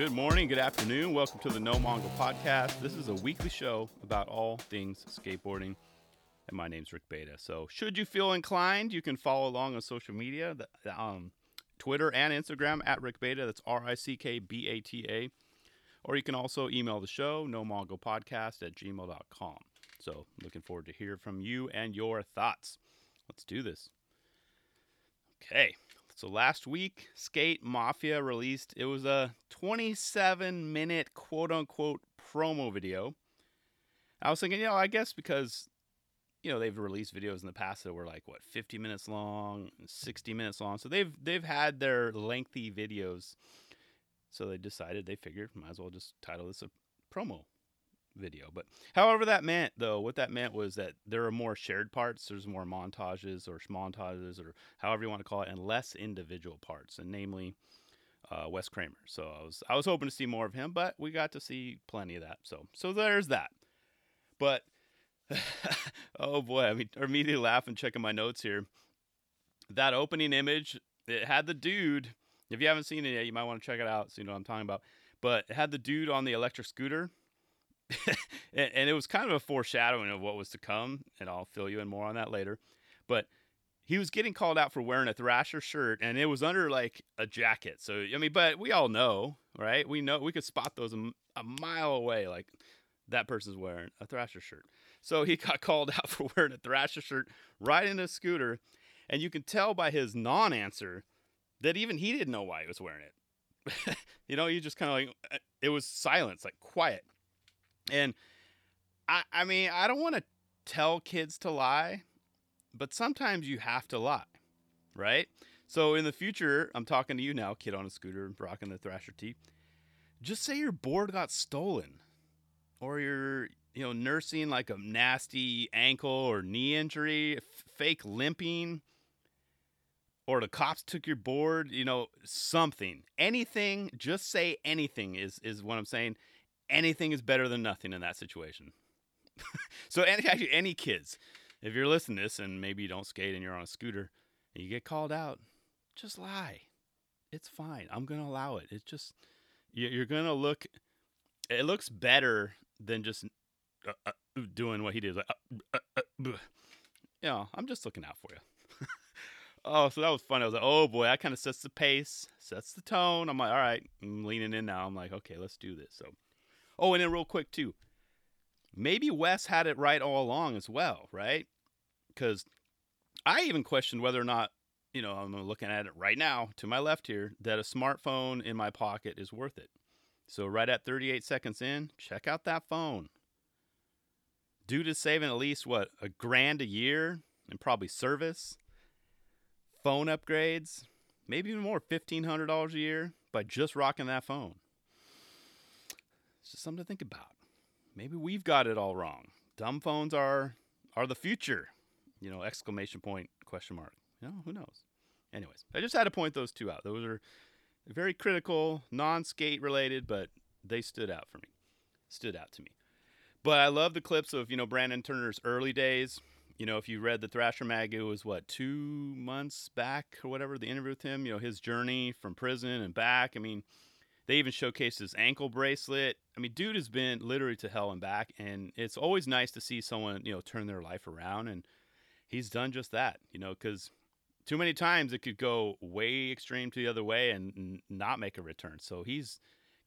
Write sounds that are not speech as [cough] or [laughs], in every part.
Good morning, good afternoon. Welcome to the No Mongo Podcast. This is a weekly show about all things skateboarding. And my name's Rick Bata. So, should you feel inclined, you can follow along on social media, the, um, Twitter and Instagram at Rick Bata. That's R I C K B A T A. Or you can also email the show, no mongo podcast at gmail.com. So, looking forward to hear from you and your thoughts. Let's do this. Okay. So last week, Skate Mafia released it was a 27 minute quote unquote promo video. I was thinking, you know, I guess because you know they've released videos in the past that were like what 50 minutes long, 60 minutes long. So they've they've had their lengthy videos. So they decided they figured might as well just title this a promo video. But however that meant though, what that meant was that there are more shared parts, there's more montages or montages or however you want to call it, and less individual parts, and namely uh, Wes Kramer. So I was I was hoping to see more of him, but we got to see plenty of that. So so there's that. But [laughs] oh boy, I mean, or immediately laughing, checking my notes here. That opening image, it had the dude. If you haven't seen it yet, you might want to check it out so you know what I'm talking about. But it had the dude on the electric scooter [laughs] and, and, it was kind of a foreshadowing of what was to come, and I'll fill you in more on that later. But he was getting called out for wearing a Thrasher shirt, and it was under like a jacket. So I mean, but we all know, right? We know we could spot those a, a mile away, like that person's wearing a Thrasher shirt. So he [laughs] got called out for wearing a Thrasher shirt riding a scooter, and you can tell by his non-answer that even he didn't know why he was wearing it. [laughs] you know, you just kind of like uh, it was silence, like quiet. And I, I mean, I don't want to tell kids to lie, but sometimes you have to lie, right? So in the future, I'm talking to you now, kid on a scooter, and rocking the Thrasher tee. Just say your board got stolen, or you're, you know, nursing like a nasty ankle or knee injury, f- fake limping, or the cops took your board. You know, something, anything. Just say anything is is what I'm saying anything is better than nothing in that situation. [laughs] so any, actually, any kids, if you're listening to this and maybe you don't skate and you're on a scooter and you get called out, just lie. It's fine. I'm gonna allow it. It's just you're gonna look. It looks better than just uh, uh, doing what he did. Like, uh, uh, uh you know, I'm just looking out for you. [laughs] oh, so that was fun. I was like, oh boy, that kind of sets the pace, sets the tone. I'm like, all right, I'm leaning in now. I'm like, okay, let's do this. So Oh, and then real quick too, maybe Wes had it right all along as well, right? Because I even questioned whether or not, you know, I'm looking at it right now to my left here, that a smartphone in my pocket is worth it. So right at 38 seconds in, check out that phone. Dude is saving at least what a grand a year and probably service, phone upgrades, maybe even more, fifteen hundred dollars a year by just rocking that phone. It's just something to think about. Maybe we've got it all wrong. Dumb phones are are the future. You know, exclamation point, question mark. You know, who knows? Anyways, I just had to point those two out. Those are very critical, non-skate related, but they stood out for me. Stood out to me. But I love the clips of, you know, Brandon Turner's early days. You know, if you read the Thrasher mag, it was what, two months back or whatever, the interview with him, you know, his journey from prison and back. I mean, they even showcased his ankle bracelet. I mean, dude has been literally to hell and back, and it's always nice to see someone you know turn their life around, and he's done just that. You know, because too many times it could go way extreme to the other way and not make a return. So he's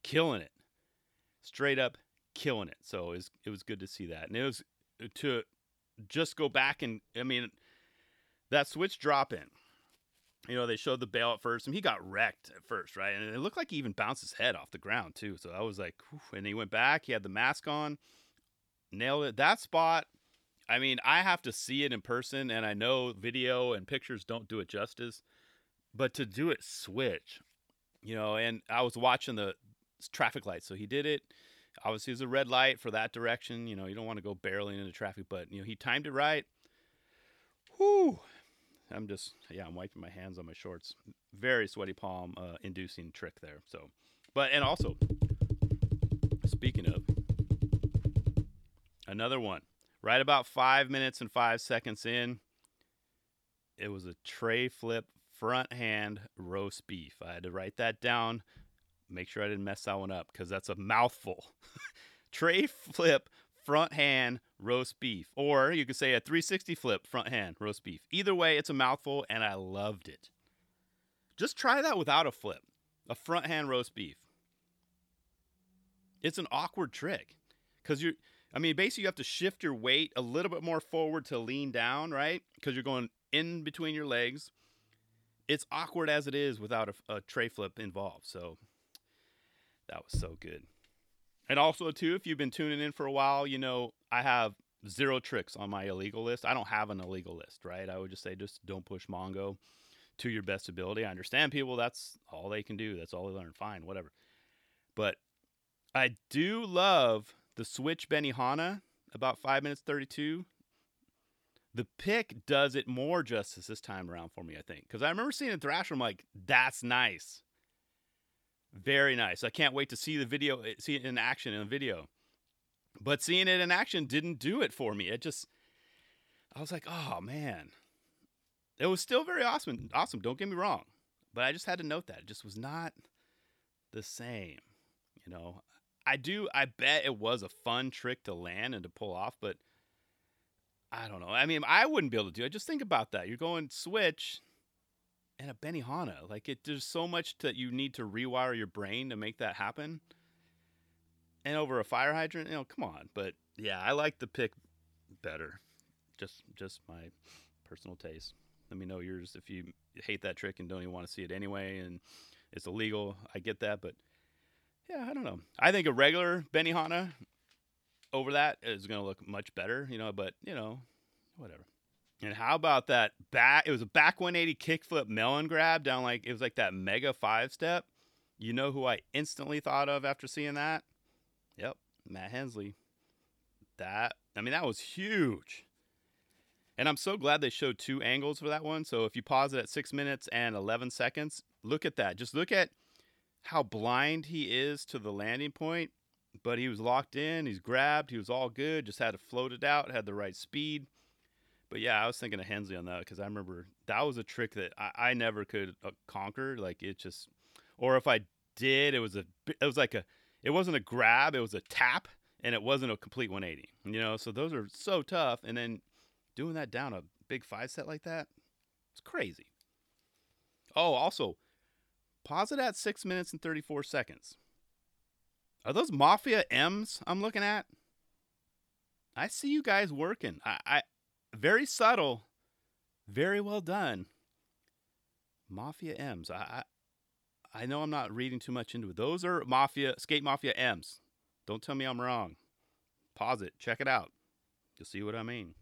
killing it, straight up killing it. So it was, it was good to see that, and it was uh, to just go back and I mean that switch drop in you know, they showed the bail at first, and he got wrecked at first, right? And it looked like he even bounced his head off the ground too. So I was like, whew. and he went back. He had the mask on, nailed it. That spot. I mean, I have to see it in person, and I know video and pictures don't do it justice, but to do it switch, you know, and I was watching the traffic lights, so he did it. Obviously, it was a red light for that direction. You know, you don't want to go barreling into traffic, but you know, he timed it right. Whoo! I'm just yeah, I'm wiping my hands on my shorts. Very sweaty palm uh, inducing trick there. So, but and also speaking of another one, right about five minutes and five seconds in, it was a tray flip front hand roast beef. I had to write that down make sure I didn't mess that one up because that's a mouthful. [laughs] tray flip front hand roast beef, or you could say a 360 flip front hand roast beef. Either way, it's a mouthful, and I loved it. Just try that without a flip, a front hand roast beef. It's an awkward trick because you're, I mean, basically you have to shift your weight a little bit more forward to lean down, right? Because you're going in between your legs. It's awkward as it is without a, a tray flip involved. So that was so good. And also, too, if you've been tuning in for a while, you know, I have zero tricks on my illegal list. I don't have an illegal list, right? I would just say just don't push Mongo to your best ability. I understand people, that's all they can do. That's all they learn. Fine, whatever. But I do love the switch Benihana, about 5 minutes 32. The pick does it more justice this time around for me, I think. Because I remember seeing it Thrasher, I'm like, that's nice. Very nice. I can't wait to see the video, eh, see it in action in a video. But seeing it in action didn't do it for me. It just, I was like, oh man. It was still very awesome. Awesome. Don't get me wrong. But I just had to note that it just was not the same. You know, I do, I bet it was a fun trick to land and to pull off, but I don't know. I mean, I wouldn't be able to do it. Just think about that. You're going switch and a Benihana. Like it, there's so much that you need to rewire your brain to make that happen. And over a fire hydrant, you know, come on. But yeah, I like the pick better. Just, just my personal taste. Let me know yours if you hate that trick and don't even want to see it anyway, and it's illegal. I get that, but yeah, I don't know. I think a regular Benihana over that is going to look much better, you know. But you know, whatever. And how about that back? It was a back 180 kickflip melon grab down like it was like that mega five step. You know who I instantly thought of after seeing that? Yep, Matt Hensley. That I mean that was huge. And I'm so glad they showed two angles for that one. So if you pause it at six minutes and 11 seconds, look at that. Just look at how blind he is to the landing point. But he was locked in. He's grabbed. He was all good. Just had to float it out. Had the right speed. But yeah, I was thinking of Hensley on that because I remember that was a trick that I, I never could uh, conquer. Like it just, or if I did, it was a, it was like a, it wasn't a grab, it was a tap, and it wasn't a complete 180. You know, so those are so tough. And then doing that down a big five set like that, it's crazy. Oh, also, pause it at six minutes and 34 seconds. Are those Mafia M's I'm looking at? I see you guys working. I, I very subtle, very well done. Mafia M's. I, I, I know I'm not reading too much into it. Those are Mafia Skate Mafia M's. Don't tell me I'm wrong. Pause it. Check it out. You'll see what I mean.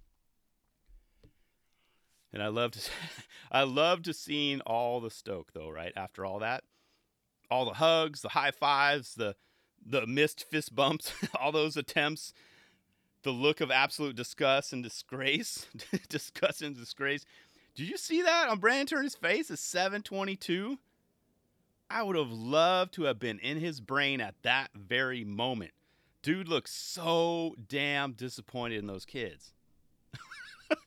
And I love to, [laughs] I love to seeing all the stoke though. Right after all that, all the hugs, the high fives, the the missed fist bumps, [laughs] all those attempts the look of absolute disgust and disgrace. [laughs] disgust and disgrace. Did you see that on Brandon Turner's face at 722? I would have loved to have been in his brain at that very moment. Dude looks so damn disappointed in those kids. [laughs]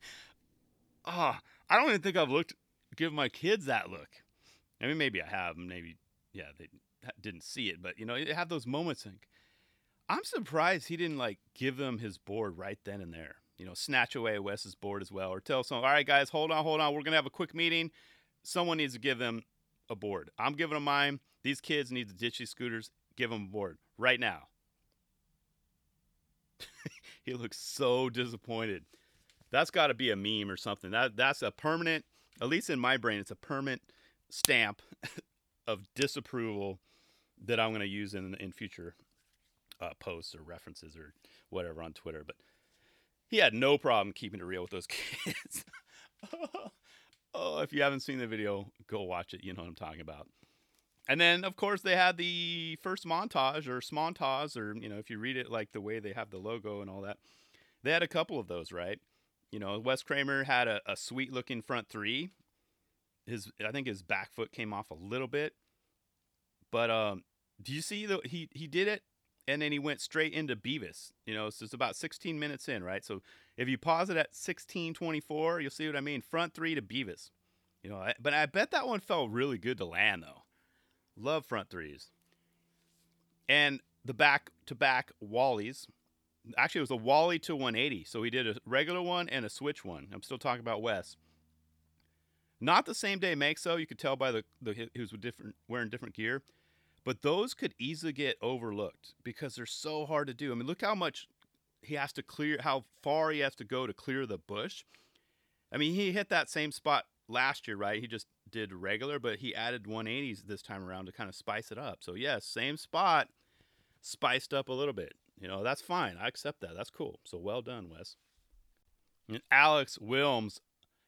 Ah, oh, I don't even think I've looked give my kids that look. I mean, maybe I have. Maybe, yeah, they didn't see it, but you know, you have those moments. Like, I'm surprised he didn't like give them his board right then and there. You know, snatch away Wes's board as well, or tell someone, all right, guys, hold on, hold on. We're gonna have a quick meeting. Someone needs to give them a board. I'm giving them mine. These kids need to ditch these scooters. Give them a board right now. [laughs] he looks so disappointed. That's got to be a meme or something. That that's a permanent, at least in my brain, it's a permanent stamp [laughs] of disapproval that I'm going to use in in future uh, posts or references or whatever on Twitter, but he had no problem keeping it real with those [laughs] kids. [laughs] oh, if you haven't seen the video, go watch it. You know what I'm talking about. And then, of course, they had the first montage or smontage, or you know, if you read it like the way they have the logo and all that, they had a couple of those, right? You know, Wes Kramer had a, a sweet looking front three. His, I think his back foot came off a little bit, but um, do you see the he he did it and then he went straight into Beavis. You know, so it's about 16 minutes in, right? So if you pause it at 16:24, you'll see what I mean. Front three to Beavis. You know, but I bet that one felt really good to land though. Love front threes. and the back to back Wallies. Actually, it was a Wally to 180. So he did a regular one and a switch one. I'm still talking about Wes. Not the same day makes though. You could tell by the the he was different wearing different gear, but those could easily get overlooked because they're so hard to do. I mean, look how much he has to clear, how far he has to go to clear the bush. I mean, he hit that same spot last year, right? He just did regular, but he added 180s this time around to kind of spice it up. So yes, same spot, spiced up a little bit. You know, that's fine. I accept that. That's cool. So well done, Wes. And Alex Wilms,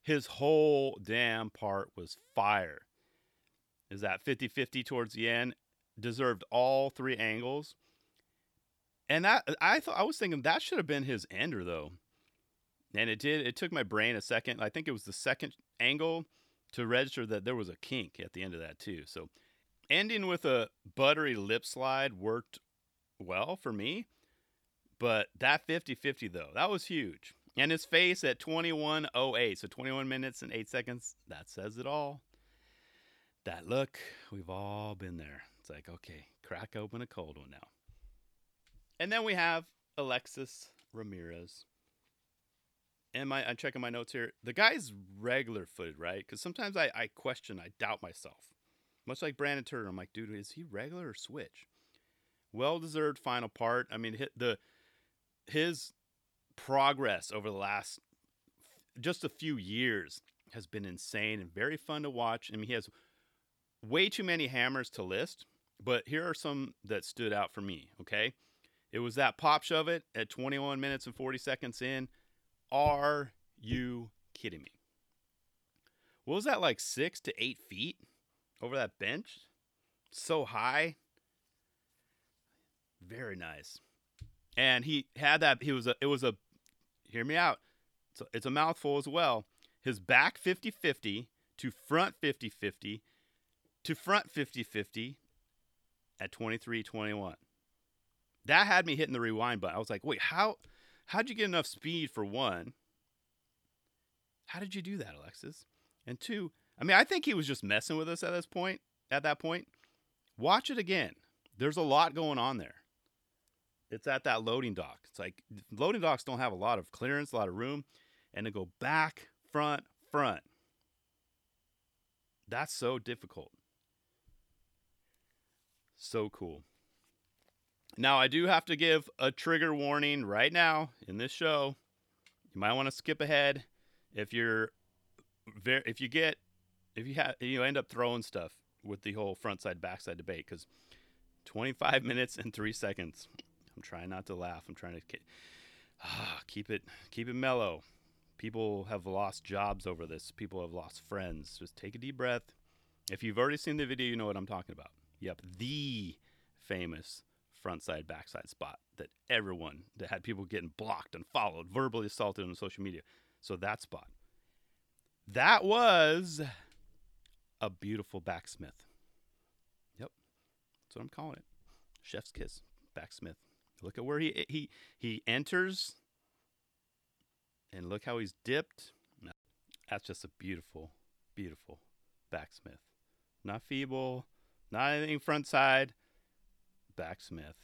his whole damn part was fire. Is that 50 50 towards the end? Deserved all three angles. And that I thought I was thinking that should have been his ender though. And it did. It took my brain a second. I think it was the second angle to register that there was a kink at the end of that too. So ending with a buttery lip slide worked well for me. But that 50-50 though, that was huge. And his face at 2108, so 21 minutes and 8 seconds, that says it all. That look, we've all been there. It's like, okay, crack open a cold one now. And then we have Alexis Ramirez. And my I'm checking my notes here. The guy's regular footed, right? Because sometimes I, I question, I doubt myself. Much like Brandon Turner, I'm like, dude, is he regular or switch? Well deserved final part. I mean, the his progress over the last just a few years has been insane and very fun to watch. I mean, he has way too many hammers to list, but here are some that stood out for me. Okay, it was that pop shove it at 21 minutes and 40 seconds in. Are you kidding me? What was that like six to eight feet over that bench? So high. Very nice. And he had that. He was a. It was a. Hear me out. A, it's a mouthful as well. His back 50 50 to front 50 50 to front 50 50 at 23:21. that had me hitting the rewind button. I was like, wait, how how'd you get enough speed for one? How did you do that, Alexis? And two, I mean, I think he was just messing with us at this point, at that point. Watch it again. There's a lot going on there. It's at that loading dock. It's like loading docks don't have a lot of clearance, a lot of room, and to go back, front, front. That's so difficult. So cool. Now, I do have to give a trigger warning right now in this show. You might want to skip ahead if you're very if you get if you have you end up throwing stuff with the whole front side backside debate because 25 [laughs] minutes and three seconds. I'm trying not to laugh. I'm trying to ah, keep it keep it mellow. People have lost jobs over this. People have lost friends. Just take a deep breath. If you've already seen the video, you know what I'm talking about. Yep, the famous front side backside spot that everyone that had people getting blocked and followed, verbally assaulted on social media. So that spot. That was a beautiful backsmith. Yep. That's what I'm calling it. Chef's kiss, backsmith. Look at where he he he enters and look how he's dipped. That's just a beautiful, beautiful backsmith. Not feeble, not anything front side, Backsmith.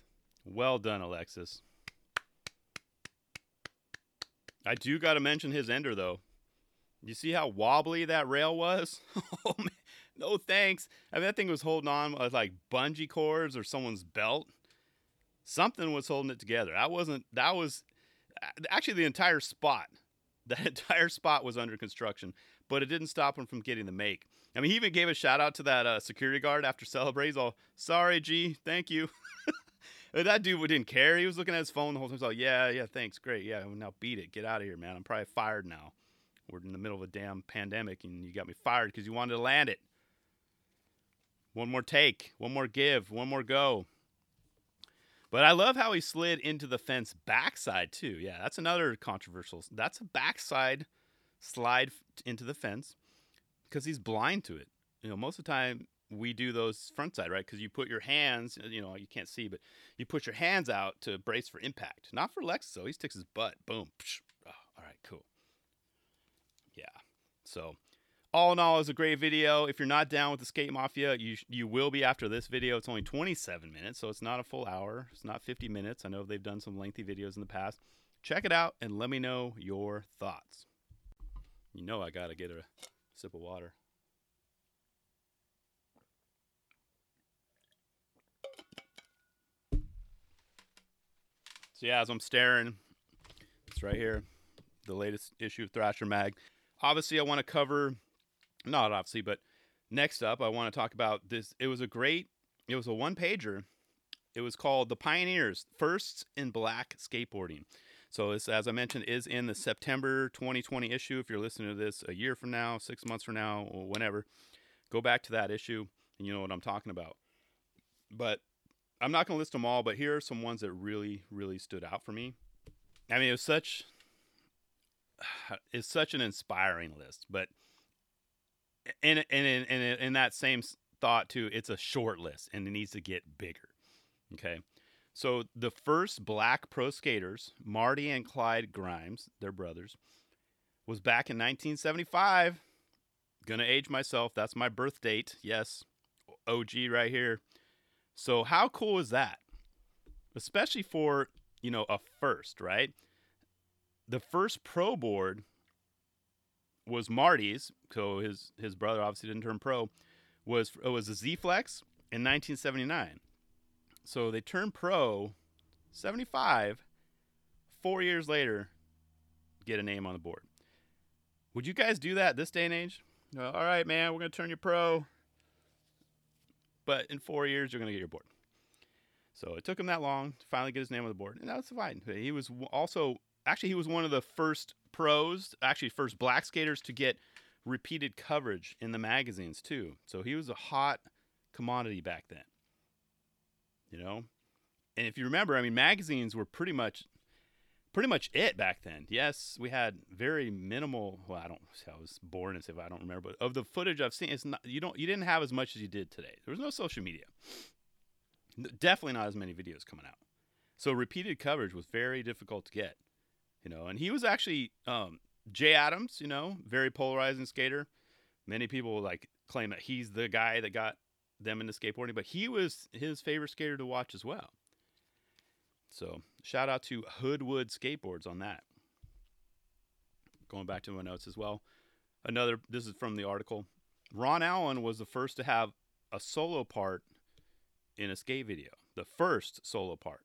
Well done, Alexis. I do got to mention his ender, though. You see how wobbly that rail was? [laughs] oh, man. No thanks. I mean, that thing was holding on with like bungee cords or someone's belt. Something was holding it together. That wasn't, that was uh, actually the entire spot. [laughs] That entire spot was under construction, but it didn't stop him from getting the make. I mean, he even gave a shout out to that uh, security guard after celebrating. He's all, sorry, G, thank you. [laughs] that dude didn't care. He was looking at his phone the whole time. He's like, yeah, yeah, thanks, great. Yeah, now beat it. Get out of here, man. I'm probably fired now. We're in the middle of a damn pandemic and you got me fired because you wanted to land it. One more take, one more give, one more go. But I love how he slid into the fence backside too. Yeah, that's another controversial. That's a backside slide into the fence because he's blind to it. You know, most of the time we do those front side, right? Because you put your hands, you know, you can't see, but you put your hands out to brace for impact. Not for Lex, though. He sticks his butt. Boom. Oh, all right, cool. Yeah. So all in all, it's a great video. If you're not down with the Skate Mafia, you you will be after this video. It's only 27 minutes, so it's not a full hour. It's not 50 minutes. I know they've done some lengthy videos in the past. Check it out and let me know your thoughts. You know I gotta get a sip of water. So yeah, as I'm staring, it's right here, the latest issue of Thrasher Mag. Obviously, I want to cover, not obviously, but next up, I want to talk about this. It was a great, it was a one pager. It was called "The Pioneers: Firsts in Black Skateboarding." So this, as I mentioned, is in the September 2020 issue. If you're listening to this a year from now, six months from now, or whenever, go back to that issue and you know what I'm talking about. But I'm not going to list them all, but here are some ones that really, really stood out for me. I mean, it was such [sighs] it's such an inspiring list, but and and in, in that same thought too, it's a short list and it needs to get bigger. Okay. So the first black pro skaters, Marty and Clyde Grimes, their brothers, was back in 1975. Gonna age myself. That's my birth date. Yes, OG right here. So how cool is that? Especially for you know a first, right? The first pro board was Marty's. So his his brother obviously didn't turn pro. Was it was a Z Flex in 1979. So they turn pro 75. Four years later, get a name on the board. Would you guys do that this day and age? all right, man, we're going to turn you pro. But in four years, you're going to get your board. So it took him that long to finally get his name on the board. And that's fine. He was also, actually, he was one of the first pros, actually, first black skaters to get repeated coverage in the magazines, too. So he was a hot commodity back then you know. And if you remember, I mean, magazines were pretty much pretty much it back then. Yes, we had very minimal. Well, I don't. I was born as if I don't remember, but of the footage I've seen, it's not. You don't. You didn't have as much as you did today. There was no social media. Definitely not as many videos coming out. So repeated coverage was very difficult to get. You know, and he was actually um, Jay Adams. You know, very polarizing skater. Many people like claim that he's the guy that got them into skateboarding, but he was his favorite skater to watch as well. So shout out to Hoodwood Skateboards on that. Going back to my notes as well. Another, this is from the article. Ron Allen was the first to have a solo part in a skate video. The first solo part.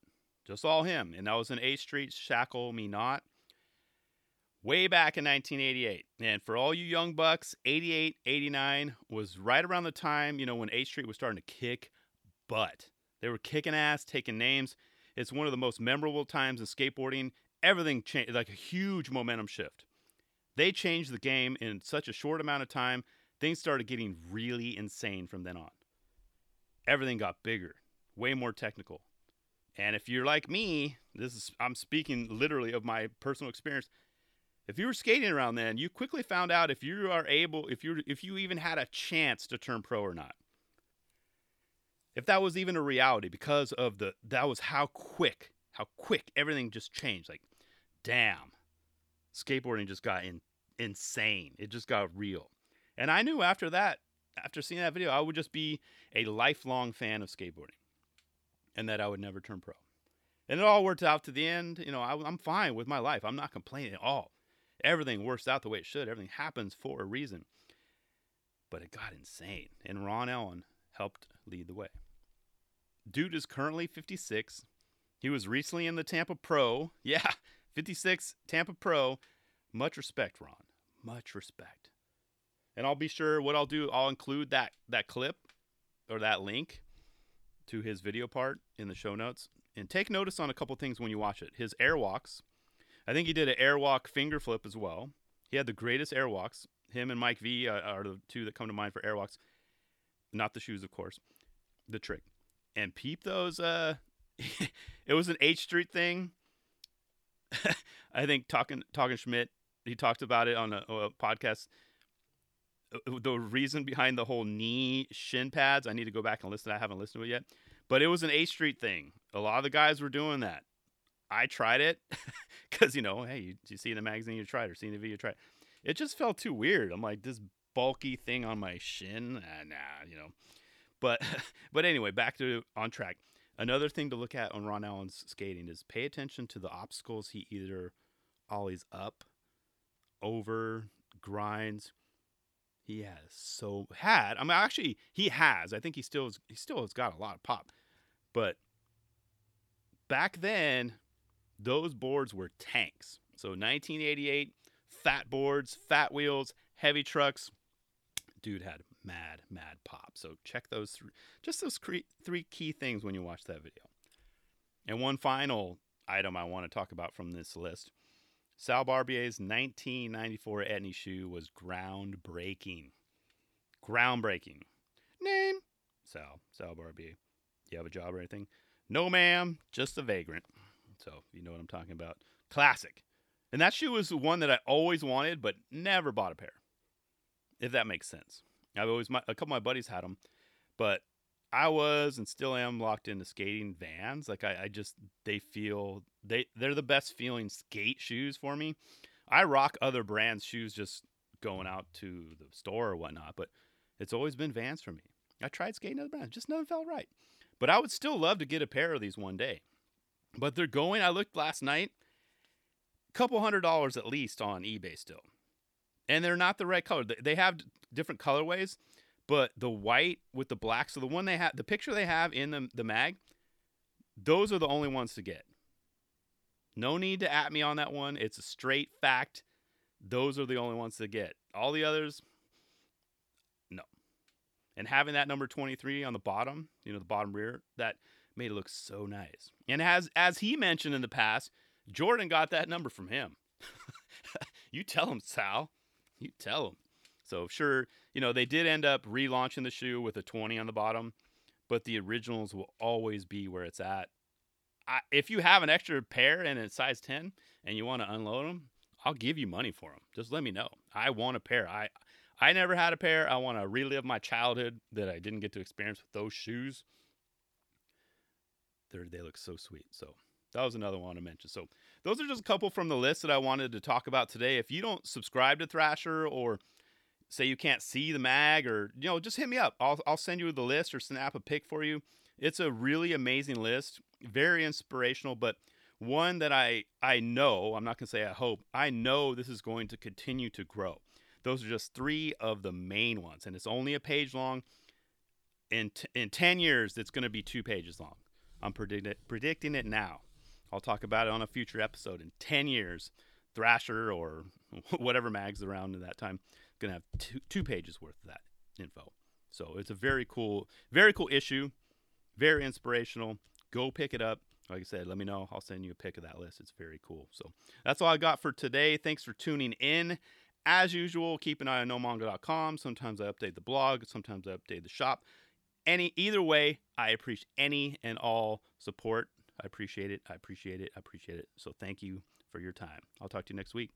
Just all him. And that was in H Street Shackle Me Not way back in 1988. And for all you young bucks, 88, 89 was right around the time, you know, when H Street was starting to kick butt. They were kicking ass, taking names. It's one of the most memorable times in skateboarding. Everything changed, like a huge momentum shift. They changed the game in such a short amount of time. Things started getting really insane from then on. Everything got bigger, way more technical. And if you're like me, this is I'm speaking literally of my personal experience if you were skating around then, you quickly found out if you are able, if you if you even had a chance to turn pro or not. If that was even a reality, because of the that was how quick, how quick everything just changed. Like, damn, skateboarding just got in, insane. It just got real. And I knew after that, after seeing that video, I would just be a lifelong fan of skateboarding, and that I would never turn pro. And it all worked out to the end. You know, I, I'm fine with my life. I'm not complaining at all everything works out the way it should. Everything happens for a reason. But it got insane, and Ron Allen helped lead the way. Dude is currently 56. He was recently in the Tampa Pro. [laughs] Yeah, 56 Tampa Pro. Much respect, Ron. Much respect. And I'll be sure what I'll do, I'll include that that clip or that link to his video part in the show notes. And take notice on a couple things when you watch it. His airwalks I think he did an airwalk finger flip as well. He had the greatest airwalks. Him and Mike V uh, are the two that come to mind for airwalks. Not the shoes, of course. The trick. And peep those. Uh, [laughs] it was an H Street thing. [laughs] I think talking talking Schmidt. He talked about it on a, a podcast. Uh, the reason behind the whole knee shin pads. I need to go back and listen. I haven't listened to it yet, but it was an H Street thing. A lot of the guys were doing that. I tried it [laughs] because you know, hey, you, you see in the magazine, you tried, or see in the video, you tried. It just felt too weird. I'm like, this bulky thing on my shin. Nah, nah, you know. But [laughs] but anyway, back to on track. Another thing to look at on Ron Allen's skating is pay attention to the obstacles he either ollies up, over, grinds. He has so had. I mean, actually, he has. I think he still he still has got a lot of pop, but back then, those boards were tanks. So 1988, fat boards, fat wheels, heavy trucks. Dude had mad, mad pop. So check those just those three key things when you watch that video. And one final item I want to talk about from this list. Sal Barbier's 1994 Etnies shoe was groundbreaking. Groundbreaking. Name? Sal. Sal Barbier. You have a job or anything? No, ma'am. Just a vagrant. So you know what I'm talking about. Classic. And that shoe was the one that I always wanted, but never bought a pair. If that makes sense. I've always my, a couple of my buddies had them, but I was and still am locked into skating Vans. Like I, I just they feel they they're the best feeling skate shoes for me. I rock other brands shoes just going out to the store or whatnot, but it's always been Vans for me. I tried skating other brands, just nothing felt right. But I would still love to get a pair of these one day. But they're going. I looked last night, couple hundred dollars at least on eBay still, and they're not the right color. They have different colorways, but the white with the black. So the one they have, the picture they have in the the mag, those are the only ones to get. No need to at me on that one. It's a straight fact. Those are the only ones to get. All the others, no. And having that number 23 on the bottom, you know, the bottom rear, that made it look so nice. And as as he mentioned in the past, Jordan got that number from him. [laughs] you tell him, Sal. You tell him. So sure, you know, they did end up relaunching the shoe with a 20 on the bottom, but the originals will always be where it's at. I, if you have an extra pair and it's size 10 and you want to unload them, I'll give you money for them. Just let me know. I want a pair. I I never had a pair. I want to relive my childhood that I didn't get to experience with those shoes. They're, they look so sweet. So that was another one to mention. So those are just a couple from the list that I wanted to talk about today. If you don't subscribe to Thrasher or say you can't see the mag or you know just hit me up I'll, I'll send you the list or snap a pic for you it's a really amazing list very inspirational but one that i i know i'm not going to say i hope i know this is going to continue to grow those are just three of the main ones and it's only a page long in, t- in 10 years it's going to be two pages long i'm predict- predicting it now i'll talk about it on a future episode in 10 years thrasher or [laughs] whatever mags around at that time going to have two, two pages worth of that info. So it's a very cool, very cool issue, very inspirational. Go pick it up. Like I said, let me know. I'll send you a pic of that list. It's very cool. So that's all I got for today. Thanks for tuning in. As usual, keep an eye on nomongo.com. Sometimes I update the blog, sometimes I update the shop. Any either way, I appreciate any and all support. I appreciate it. I appreciate it. I appreciate it. So thank you for your time. I'll talk to you next week.